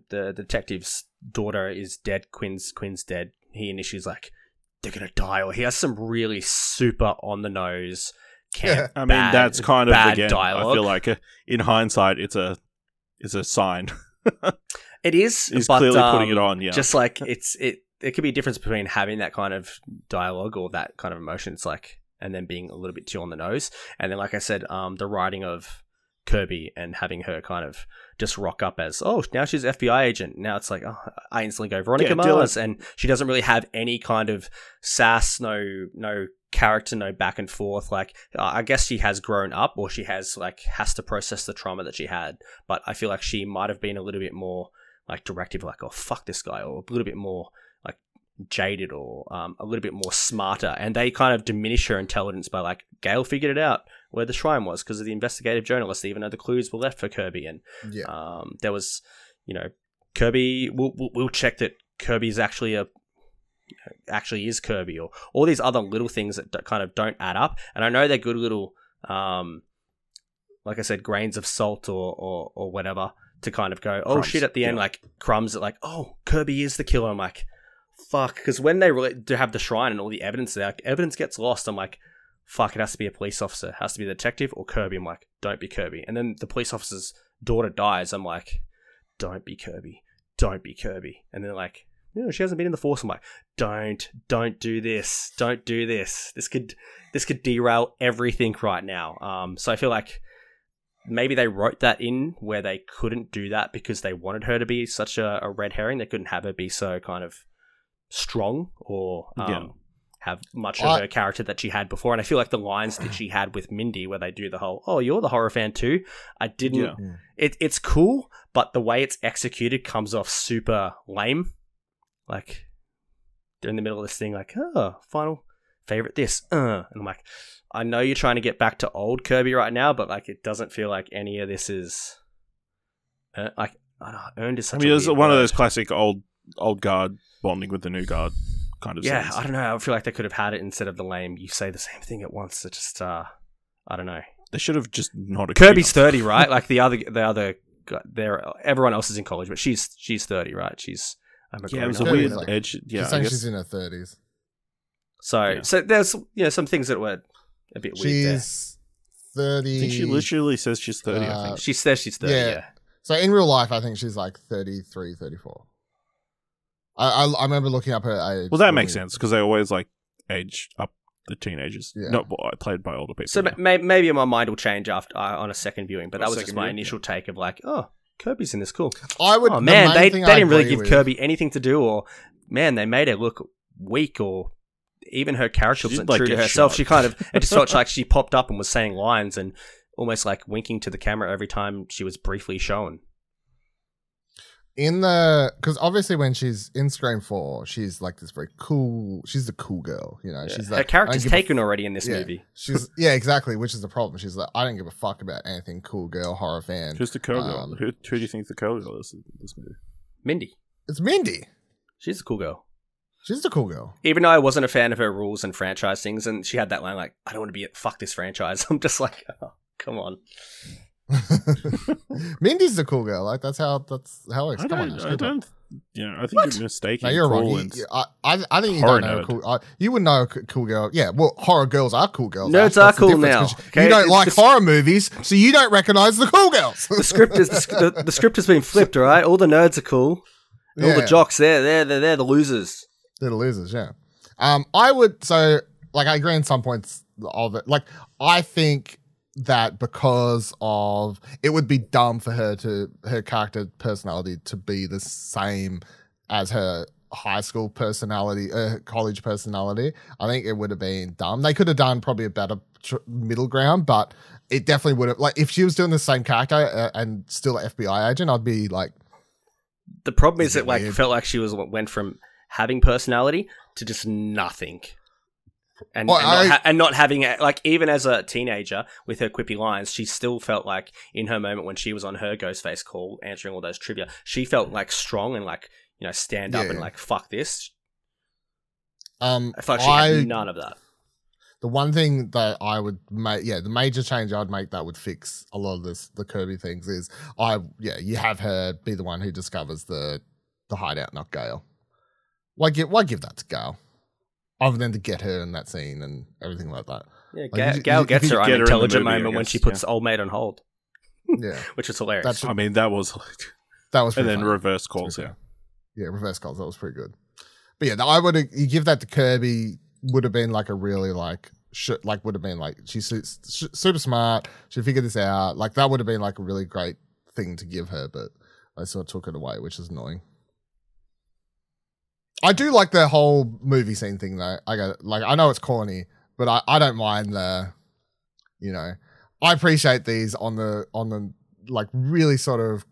the detective's daughter is dead. Quinn's Quinn's dead. He initially is like they're gonna die, or he has some really super on the nose. Camp, I mean, bad- that's kind of bad again. dialogue. I feel like uh, in hindsight, it's a it's a sign. <laughs> it is. He's but, clearly putting um, it on. Yeah, just like it's it there could be a difference between having that kind of dialogue or that kind of emotion it's like and then being a little bit too on the nose. And then like i said um the writing of kirby and having her kind of just rock up as oh now she's fbi agent. Now it's like oh i instantly go veronica Yeah, mars. And she doesn't really have any kind of sass no no character no back and forth. Like uh, i guess she has grown up or she has like has to process the trauma that she had. But i feel like she might have been a little bit more like directive, like oh fuck this guy, or a little bit more jaded, or um, a little bit more smarter, and they kind of diminish her intelligence by like Gale figured it out where the shrine was because of the investigative journalist, even though the clues were left for Kirby, and Yeah, um, there was, you know, Kirby. We'll, we'll, we'll check that Kirby's actually a actually is Kirby, or all these other little things that d- kind of don't add up. And I know they're good little, um, like I said, grains of salt or or, or whatever to kind of go, oh Crumbs, shit, at the end, yeah. like crumbs that like, oh, Kirby is the killer. I'm like, fuck, because when they really do have the shrine and all the evidence there, like, evidence gets lost. I'm like. Fuck! It has to be a police officer. It has to be the detective or Kirby. I'm like, don't be Kirby. And then the police officer's daughter dies. I'm like, don't be Kirby. Don't be Kirby. And then like, no, she hasn't been in the force. I'm like, don't, don't do this. Don't do this. This could, this could derail everything right now. Um, so I feel like maybe they wrote that in where they couldn't do that because they wanted her to be such a, a red herring. They couldn't have her be so kind of strong or um, Yeah. have much of I- her character that she had before. And I feel like the lines that she had with Mindy, where they do the whole "Oh, you're the horror fan too," I didn't. Yeah. It it's cool, but the way it's executed comes off super lame. Like they're in the middle of this thing, like, "Oh, final favorite this," uh, and I'm like, I know you're trying to get back to old Kirby right now, but like it doesn't feel like any of this is uh, like I don't know, earned is I such mean, a it's weird one of those classic old old guard bonding with the new guard kind of Yeah, scenes. I don't know. I feel like they could have had it instead of the lame. You say the same thing at once. It just, uh, I don't know. They should have just not. Kirby's thirty, right? Like the <laughs> other, the other, there. Everyone else is in college, but she's she's thirty, right? She's a Yeah, it was a grown-up. weird like- edge. Yeah, she's I saying guess. she's in her thirties. So, Yeah. so there's you know some things that were a bit weird there. She's thirty. I think she literally says she's thirty. I Uh, think. She says she's thirty. yeah. Yeah. So in real life, I think she's like 33, 34. I, I, I remember looking up her age. Well, that makes sense because they always like age up the teenagers. Yeah. Not well, played by older people. So yeah. ma- maybe my mind will change after uh, on a second viewing, but On that a was just my viewing, initial take of like, oh, Kirby's in this, cool. I would. oh the man, main they, they thing I didn't really agree give with- Kirby anything to do, or man, they made her look weak, or even her character did, wasn't like, true to get herself. shot. She kind of it just felt <laughs> like she popped up and was saying lines and almost like winking to the camera every time she was briefly shown. In the because obviously when she's in Scream Four, she's like this very cool. She's the cool girl, you know. She's her character's I don't give a taken already in this yeah. movie. She's <laughs> yeah, exactly, which is the problem. She's like, I don't give a fuck about anything cool girl horror fan. Who's the curl girl? Um, who, who do you think the cool girl is in this movie? Mindy, It's Mindy. she's a cool girl. She's the cool girl. Even though I wasn't a fan of her rules and franchise things, and she had that line like, "I don't want to be fuck this franchise." <laughs> I'm just like, oh, come on. <laughs> Mindy's a cool girl. Like that's how that's how it I works. Come on, don't. I don't. You know, I think you're mistaken. No, you're cool wrong. You- you- I, I, I think you horror don't know. a. Cool, uh, you would know a c- cool girl. Yeah, well, horror girls are cool girls. Nerds Ash. That's are the cool difference, now, 'cause okay? You don't It's like just- horror movies, so you don't recognize the cool girls. The script is the, the, the script has been flipped. All right, all the nerds are cool. And All the jocks, they're they're they're, they're the losers. They're the losers, yeah. Um, I would so like I agree in some points of it. Like I think that because of it would be dumb for her to her character personality to be the same as her high school personality, uh, college personality. I think it would have been dumb. They could have done probably a better tr- middle ground, but it definitely would have. Like if she was doing the same character uh, and still an FBI agent, I'd be like, The problem is it like weird? felt like she was went from having personality to just nothing. And, Well, and, not I- ha- and not having a- like even as a teenager with her quippy lines, she still felt like in her moment when she was on her Ghostface call answering all those trivia, she felt like strong and like you know stand up Yeah. and like fuck this. um, I felt like she I had none of that. The one thing that I would make, yeah, the major change I'd make that would fix a lot of this, the Kirby things is, I, yeah, you have her be the one who discovers the the hideout, not Gale. Why give why give that to Gale, other than to get her in that scene and everything like that? Yeah, Like, Ga- you- Gal you- gets you her get her in the unintelligent movie, I moment when she puts yeah. old mate on hold, <laughs> Yeah, <laughs> which was hilarious. That's- I mean, that was. that was and then funny. reverse calls. Yeah. yeah, reverse calls. That was pretty good. But yeah, I would you give that to Kirby would have been like a really like sh- like would have been like she's su- sh- super smart. She figured this out. Like that would have been like a really great thing to give her, but I sort of took it away, which is annoying. I do like the whole movie scene thing though. I got like I know it's corny, but I, I don't mind the you know I appreciate these on the on the like really sort of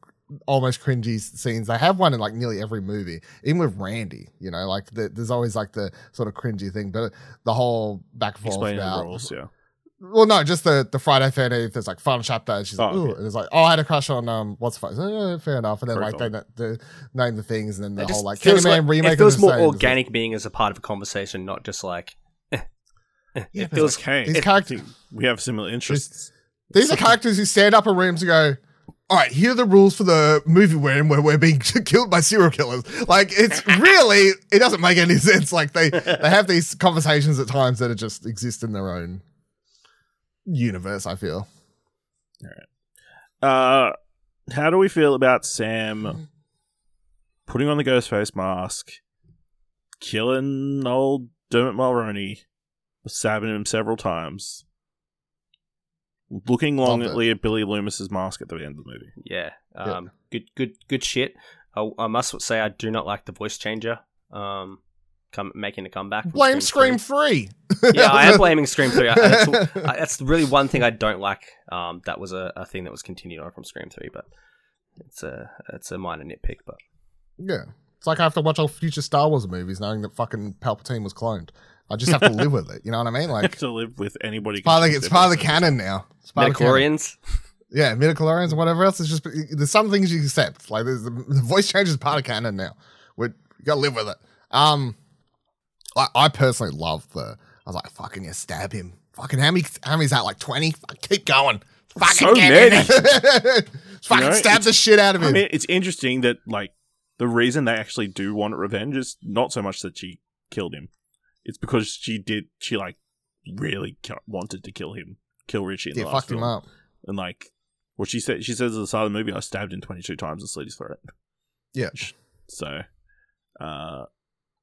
almost cringy scenes. They have one in like nearly every movie, even with Randy. You know, like the, there's always like the sort of cringy thing, but the whole back and forth Explaining the about rules. Yeah. Well, no, just the the Friday Thirteenth. There's like final chapter. And she's like, Oh, ooh, okay. and it's like, oh, I had a crush on um, what's fun? Yeah, fair enough. And then Very like they, they name the things, and then the It whole just like feels Candyman like- remake. It feels more same. It's like- organic being as a part of a conversation, not just like. <laughs> eh, eh. Yeah, it feels it's like, hey, these characters- we have similar interests. These are characters who stand up in rooms and go, all right, here are the rules for the movie we're in where we're being <laughs> killed by serial killers. Like, it's <laughs> really, it doesn't make any sense. Like, they, they have these conversations at times that are just exist in their own universe, I feel. All right. Uh, how do we feel about Sam putting on the ghost face mask, killing old Dermot Mulroney, stabbing him several times, looking Love longingly at Billy Loomis's mask at the end of the movie? Yeah. Um. Good. Good. Good shit. I, I must say I do not like the voice changer. Um. Come making a comeback. from Blame Scream 3. yeah, I am <laughs> blaming Scream Three. I- That's, I- that's really one thing I don't like. Um, that was a, a thing that was continued on from Scream Three, but it's a it's a minor nitpick. But Yeah. It's like I have to watch all future Star Wars movies knowing that fucking Palpatine was cloned. I just have to live with it. You know what I mean? <laughs> Like, to live with anybody. it's part of the, it's part of the canon now. It's part of the canon. Midichlorians, Yeah, midichlorians and whatever else. It's just there's some things you accept. Like there's the, the voice change is part of canon now. We you gotta live with it. Um, I, I personally love the. I was like, fucking yeah, stab him. Fucking how many how many's that? Like twenty. Keep going. Fucking So get many. <laughs> fucking know, stab the shit out of him. I mean, it's interesting that like the reason they actually do want revenge is not so much that she killed him; it's because she did. She like really ki- wanted to kill him, kill Richie. In yeah, the last fucked him film. up. and like what she said. She says at the start of the movie, "I stabbed him twenty two times and slit his throat." Yeah. <laughs> So, uh,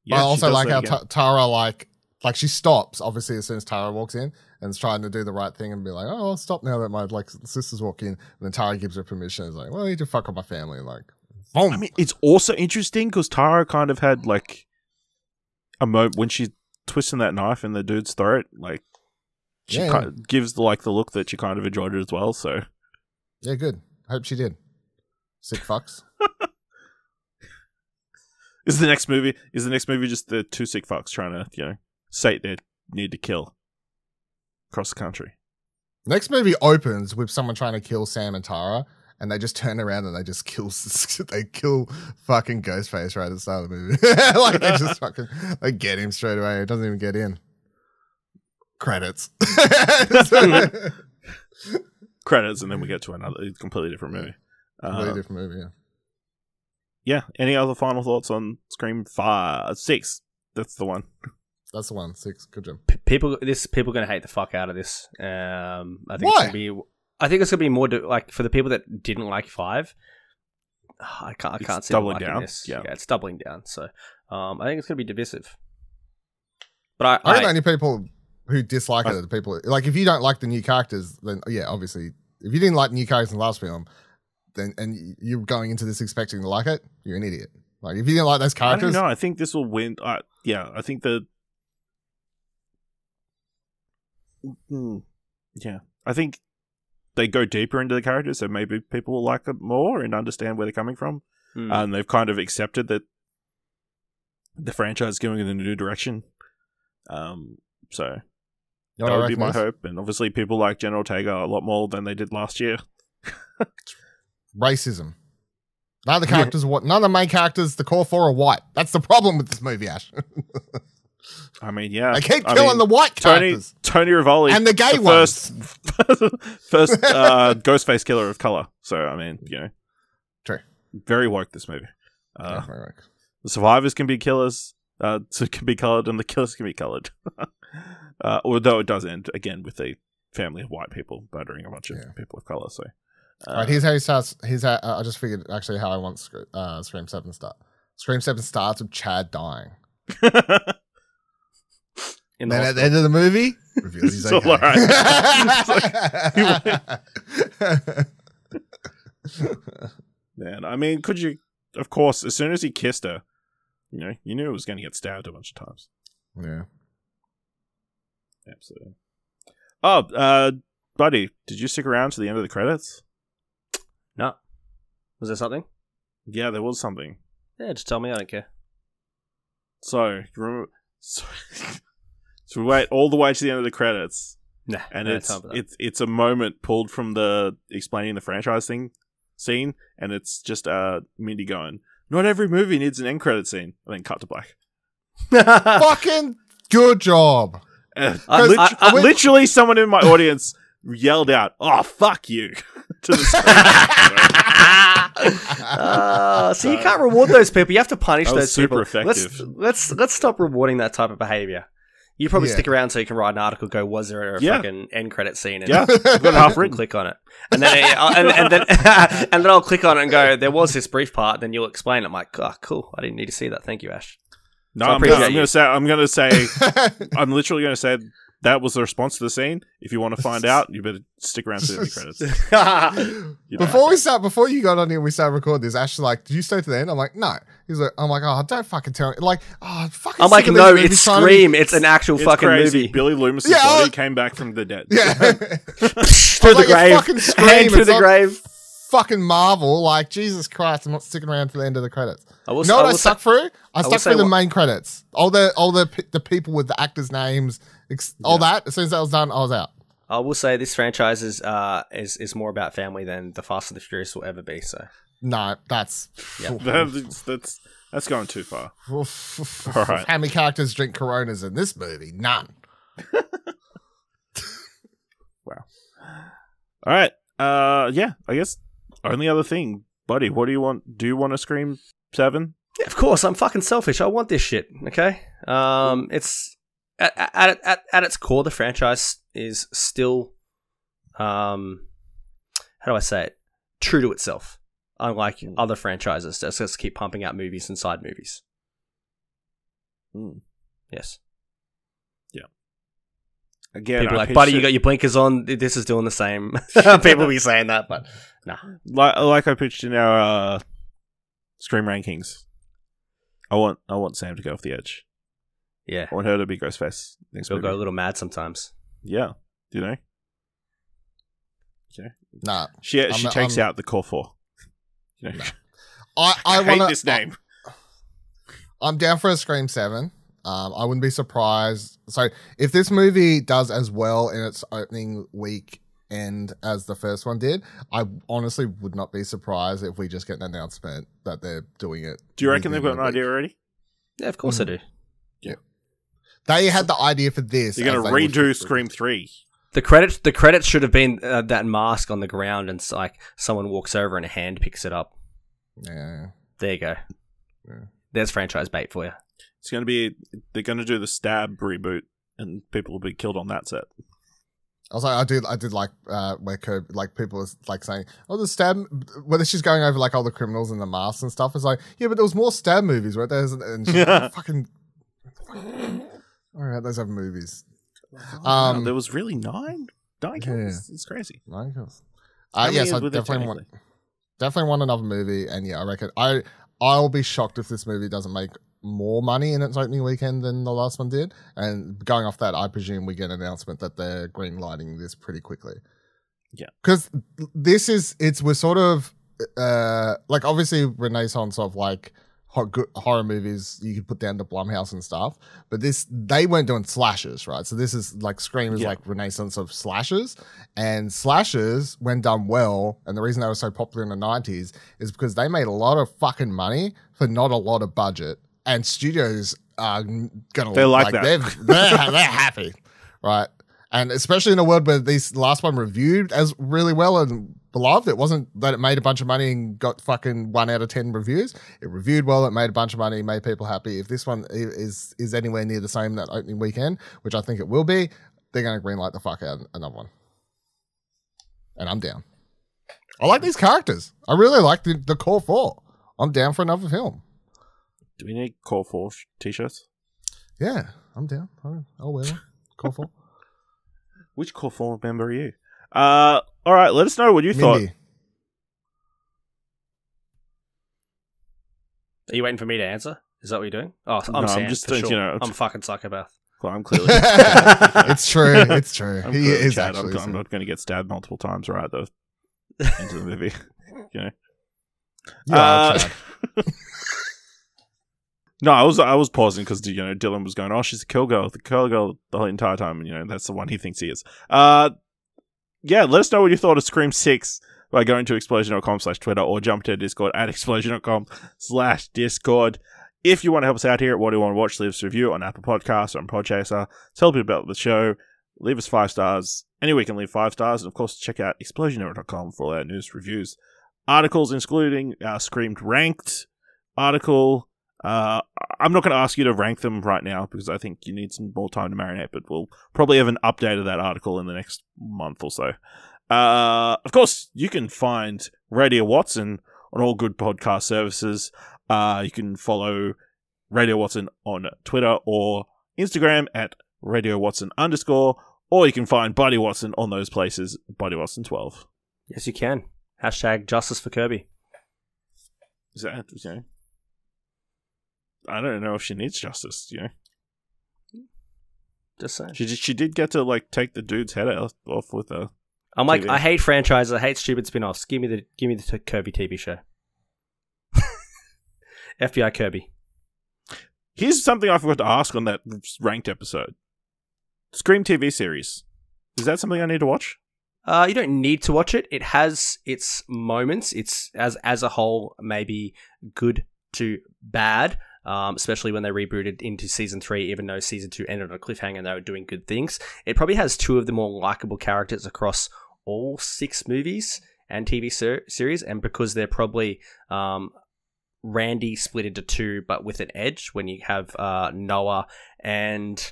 but I also like how Tara like like she stops obviously as soon as Tara walks in and is trying to do the right thing and be like, oh, I'll stop now that my like sisters walk in. And then Tara gives her permission. It's like, well, you just fuck up my family. Like, boom. I mean, it's also interesting because Tara kind of had like a moment when she's twisting that knife in the dude's throat. Like she Yeah, kind of gives the, like the look that she kind of enjoyed it as well. So yeah, good. Hope she did. Sick fucks. <laughs> is the next movie is the next movie just the two sick fucks trying to you know sate their need to kill across the country? Next movie opens with someone trying to kill Sam and Tara, and they just turn around and they just kill <laughs> they kill fucking Ghostface right at the start of the movie. <laughs> like they just fucking they get him straight away. It doesn't even get in. Credits. <laughs> Credits, and then we get to another completely different movie. Completely Uh, different movie. Yeah. Yeah. Any other final thoughts on Scream Five Six? That's the one. That's the one. Six. Good job. P- people this people gonna hate the fuck out of this. Um, I think Why? it's gonna be. I think it's gonna be more do- like for the people that didn't like five. <sighs> I can't. I It's can't see them doubling down, This. yeah. it's doubling down. So, um, I think it's gonna be divisive. But I, I think I, the only people who dislike I- it are the people like if you don't like the new characters, then yeah, obviously, if you didn't like the new characters in the last film, then and you're going into this expecting to like it, you're an idiot. Like if you didn't like those I don't characters, know. I think this will win. Uh, yeah, I think the. Mm, yeah, I think they go deeper into the characters, so maybe people will like it more and understand where they're coming from. Hmm. And they've kind of accepted that the franchise is going in a new direction. Um, so You know what that would be my hope. And obviously, people like Jenna Ortega a lot more than they did last year. <laughs> racism. None of the characters are what none of the main characters, the core four are white. That's the problem with this movie, Ash. I mean, yeah, they keep I killing mean, the white Tony characters. Tony Revolori And the gay the first <laughs> first uh, Ghostface killer of color. So I mean, you know, True. very woke this movie. Uh, Yeah, right. The survivors can be killers, uh, <laughs> so can be colored, and the killers can be colored. <laughs> uh, although it does end again with a family of white people murdering a bunch of Yeah. people of color. So, uh, All right, here's how he starts. Here's how uh, I just figured actually how I want Scre- uh, Scream Seven start. Scream Seven starts with Chad dying. <laughs> in the Then at the end of the movie, <laughs> reveals he's It's all okay. <laughs> man, I mean, could you? Of course, as soon as he kissed her, you know, you knew it was going to get stabbed a bunch of times. yeah. Absolutely. Oh, uh, buddy, did you stick around to the end of the credits? No, was there something? Yeah, there was something. Yeah, just tell me. I don't care. So, you remember, so, <laughs> so we wait all the way to the end of the credits, Nah, and no it's time for that. it's it's a moment pulled from the explaining the franchise thing scene, and it's just uh Mindy going, "Not every movie needs an end credit scene," and then cut to black. <laughs> <laughs> Fucking good job. Uh, I- lit- I- I- literally, someone in my audience yelled out, "Oh fuck you!" To the screen. <laughs> Uh, so you can't reward those people. You have to punish That was those super people. Let's effective. let's let's stop rewarding that type of behavior. You probably Yeah. stick around so you can write an article. Go, was there a Yeah. fucking end credit scene? And yeah, I've got half and written. click on it, and then I'll- and, and then <laughs> and then I'll click on it and go. There was this brief part. Then you'll explain. it. I'm like, oh, cool. I didn't need to see that. Thank you, Ash. No, So I I'm, gonna, I'm gonna say, I'm gonna say, <laughs> I'm literally gonna say that was the response to the scene. If you want to find out, you better stick around to the end <laughs> credits. <laughs> You know. Before we start, before you got on here, we started recording this. Ash like, "Did you stay to the end?" I'm like, "No." He's like, "I'm like, oh, don't fucking tell me." Like, oh, fucking. I'm like, no, it's trying to be- Scream. It's an actual It's fucking crazy. movie. Billy Loomis' Yeah, body was- came back from the dead. Yeah. <laughs> through the like, it's grave. fucking Scream, Hand through it's the not- grave. fucking Marvel. Like, Jesus Christ, I'm not sticking around to the end of the credits. I will, You know what I, will stuck say- through? I will stuck through the what- main credits. All the all the the people with the actors' names, ex- all that. As soon as that was done, I was out. I will say this franchise is uh is is more about family than the Fast and the Furious will ever be. So No, that's Yeah. <laughs> that's, that's that's going too far. <laughs> All right. How many characters drink Coronas in this movie? None. <laughs> Wow. All right. Uh, yeah. I guess only other thing, buddy. What do you want? Do you want to scream seven? yeah, of course, I'm fucking selfish. I want this shit. Okay, um, it's at at at, at its core, the franchise is still, um, how do I say it? True to itself. Unlike Hmm. other franchises, that just keep pumping out movies inside movies. Hmm. Yes. Yeah. Again, People are like, buddy, you got your blinkers on. This is doing the same. <laughs> <laughs> People be saying that, but nah. like like I pitched in our uh, scream rankings. I want I want Sam to go off the edge. Yeah. I want her to be Ghostface next She'll movie. go a little mad sometimes. Yeah, do you know? Okay. Nah. She I'm she not- takes I'm- out the core four. You know? No. <laughs> I I, I hate want this name. I'm down for a Scream Seven. Um, I wouldn't be surprised. So if this movie does as well in its opening weekend as the first one did, I honestly would not be surprised if we just get an announcement that they're doing it. Do you reckon they've got an the idea already? Yeah, of course I do. They had the idea for this. You're going to redo. Scream three. The credits, the credits should have been uh, that mask on the ground, and like someone walks over and a hand picks it up. Yeah. There you go. Yeah. There's franchise bait for you. It's going to be they're going to do the stab reboot, and people will be killed on that set. I was like, I did, I did like uh, where Kirby, like people was like saying, "Oh, the stab," whether she's going over like all the criminals and the masks and stuff. It's like, yeah, but there was more stab movies, right? There's and she's <laughs> like, fucking. All right, those other movies. Wow, Um, there was really nine nine Yeah. It's crazy. Right, yes. Uh, yes, I definitely want, definitely want another movie, and yeah, I reckon I I'll be shocked if this movie doesn't make more money in its opening weekend than the last one did. And going off that, I presume we get an announcement that they're green lighting this pretty quickly. Yeah. because this is it's we're sort of uh like obviously renaissance of like horror movies you could put down to Blumhouse and stuff, but this they weren't doing slashes, right? So this is like Scream is Yeah. like renaissance of slashes, and slashes when done well, and the reason they were so popular in the nineties is because they made a lot of fucking money for not a lot of budget, and studios are gonna They like that. They're, they're, they're happy, right? And especially in a world where these last one reviewed as really well and beloved, it wasn't that it made a bunch of money and got fucking one out of ten reviews. It reviewed well, it made a bunch of money, made people happy. If this one is is anywhere near the same that opening weekend, which I think it will be, they're going to greenlight the fuck out another one. And I'm down. I like these characters. I really like the, the core four. I'm down for another film. Do we need core four sh- t-shirts? Yeah, I'm down. I'll, wear one. Core four. <laughs> Which core four member are you? Uh, all right. Let us know what you thought. Are you waiting for me to answer? Is that what you're doing? Oh, I'm, No, I'm just for sure. you know, I'm a fucking psychopath. Well, I'm clearly. <laughs> it's true. It's true. I'm he is Chad. actually. I'm, I'm not going to get stabbed multiple times right at the into the movie. <laughs> You know. You are, Uh, <laughs> No, I was I was pausing because you know Dylan was going, "Oh, she's a kill girl, the kill girl the whole entire time," and you know that's the one he thinks he is. Uh, yeah, let us know what you thought of Scream Six by going to explosion.com slash Twitter or jump to Discord at explosion.com slash Discord. If you want to help us out here at What Do You Want to Watch, leave us a review on Apple Podcasts or on Podchaser. Tell people about the show. Leave us five stars. Anywhere you can leave five stars. And of course, check out explosionera.com for all our news, reviews, articles, including our Screamed Ranked article. Uh, I'm not going to ask you to rank them right now because I think you need some more time to marinate, but we'll probably have an update of that article in the next month or so. Uh, of course, you can find Radio Watson on all good podcast services. Uh, you can follow Radio Watson on Twitter or Instagram at Radio Watson underscore, or you can find Buddy Watson on those places, Buddy Watson 12. Yes, you can. Hashtag justice for Kirby. Is that, you know, I don't know if she needs justice, you know. Just saying. She, did- she did get to, like, take the dude's head off, off with a. I'm like, TV. I hate franchises. I hate stupid spin-offs. Give me the give me the Kirby TV show. <laughs> FBI Kirby. Here's something I forgot to ask on that ranked episode Scream TV series. Is that something I need to watch? Uh, you don't need to watch it. It has its moments. It's as as a whole maybe good to bad. Um, especially when they rebooted into season three, even though season two ended on a cliffhanger and they were doing good things. It probably has two of the more likable characters across all six movies and TV ser- series, and because they're probably um, Randy split into two, but with an edge when you have uh, Noah and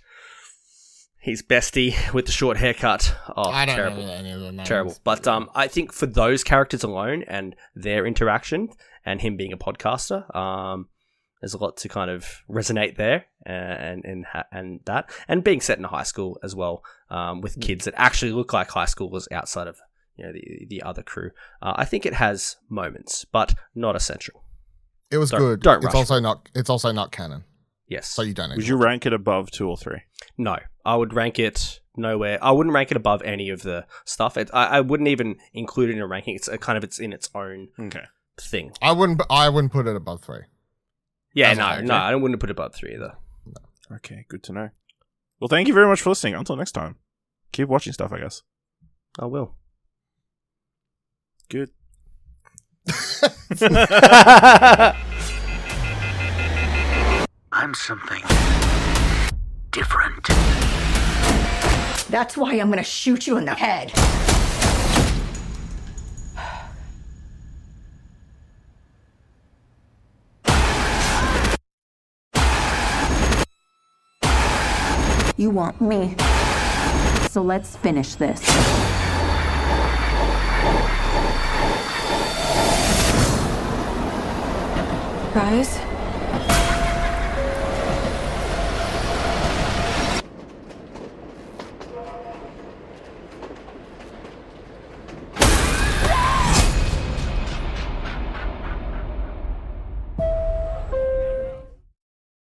his bestie <laughs> with the short haircut. Oh, I don't terrible know any of the names. terrible. But um, I think for those characters alone and their interaction and him being a podcaster, um, there's a lot to kind of resonate there and and and that and being set in a high school as well um, with kids that actually look like high schoolers outside of you know the the other crew. Uh, I think it has moments, but not essential. It was Don't- good. don't it's rush also not. It's also not canon, Yes. so you don't. Would you watch rank it above two or three? No, I would rank it nowhere. I wouldn't rank it above any of the stuff. It, I, I wouldn't even include it in a ranking. It's a kind of it's in its own Okay. thing. I wouldn't. I wouldn't put it above three. Yeah, As a no, ranking. no, I wouldn't put it above three either. Okay, good to know. Well, thank you very much for listening. Until next time, keep watching stuff, I guess. I will. Good. <laughs> I'm something different. That's why I'm gonna shoot you in the head. You want me. So let's finish this. Guys,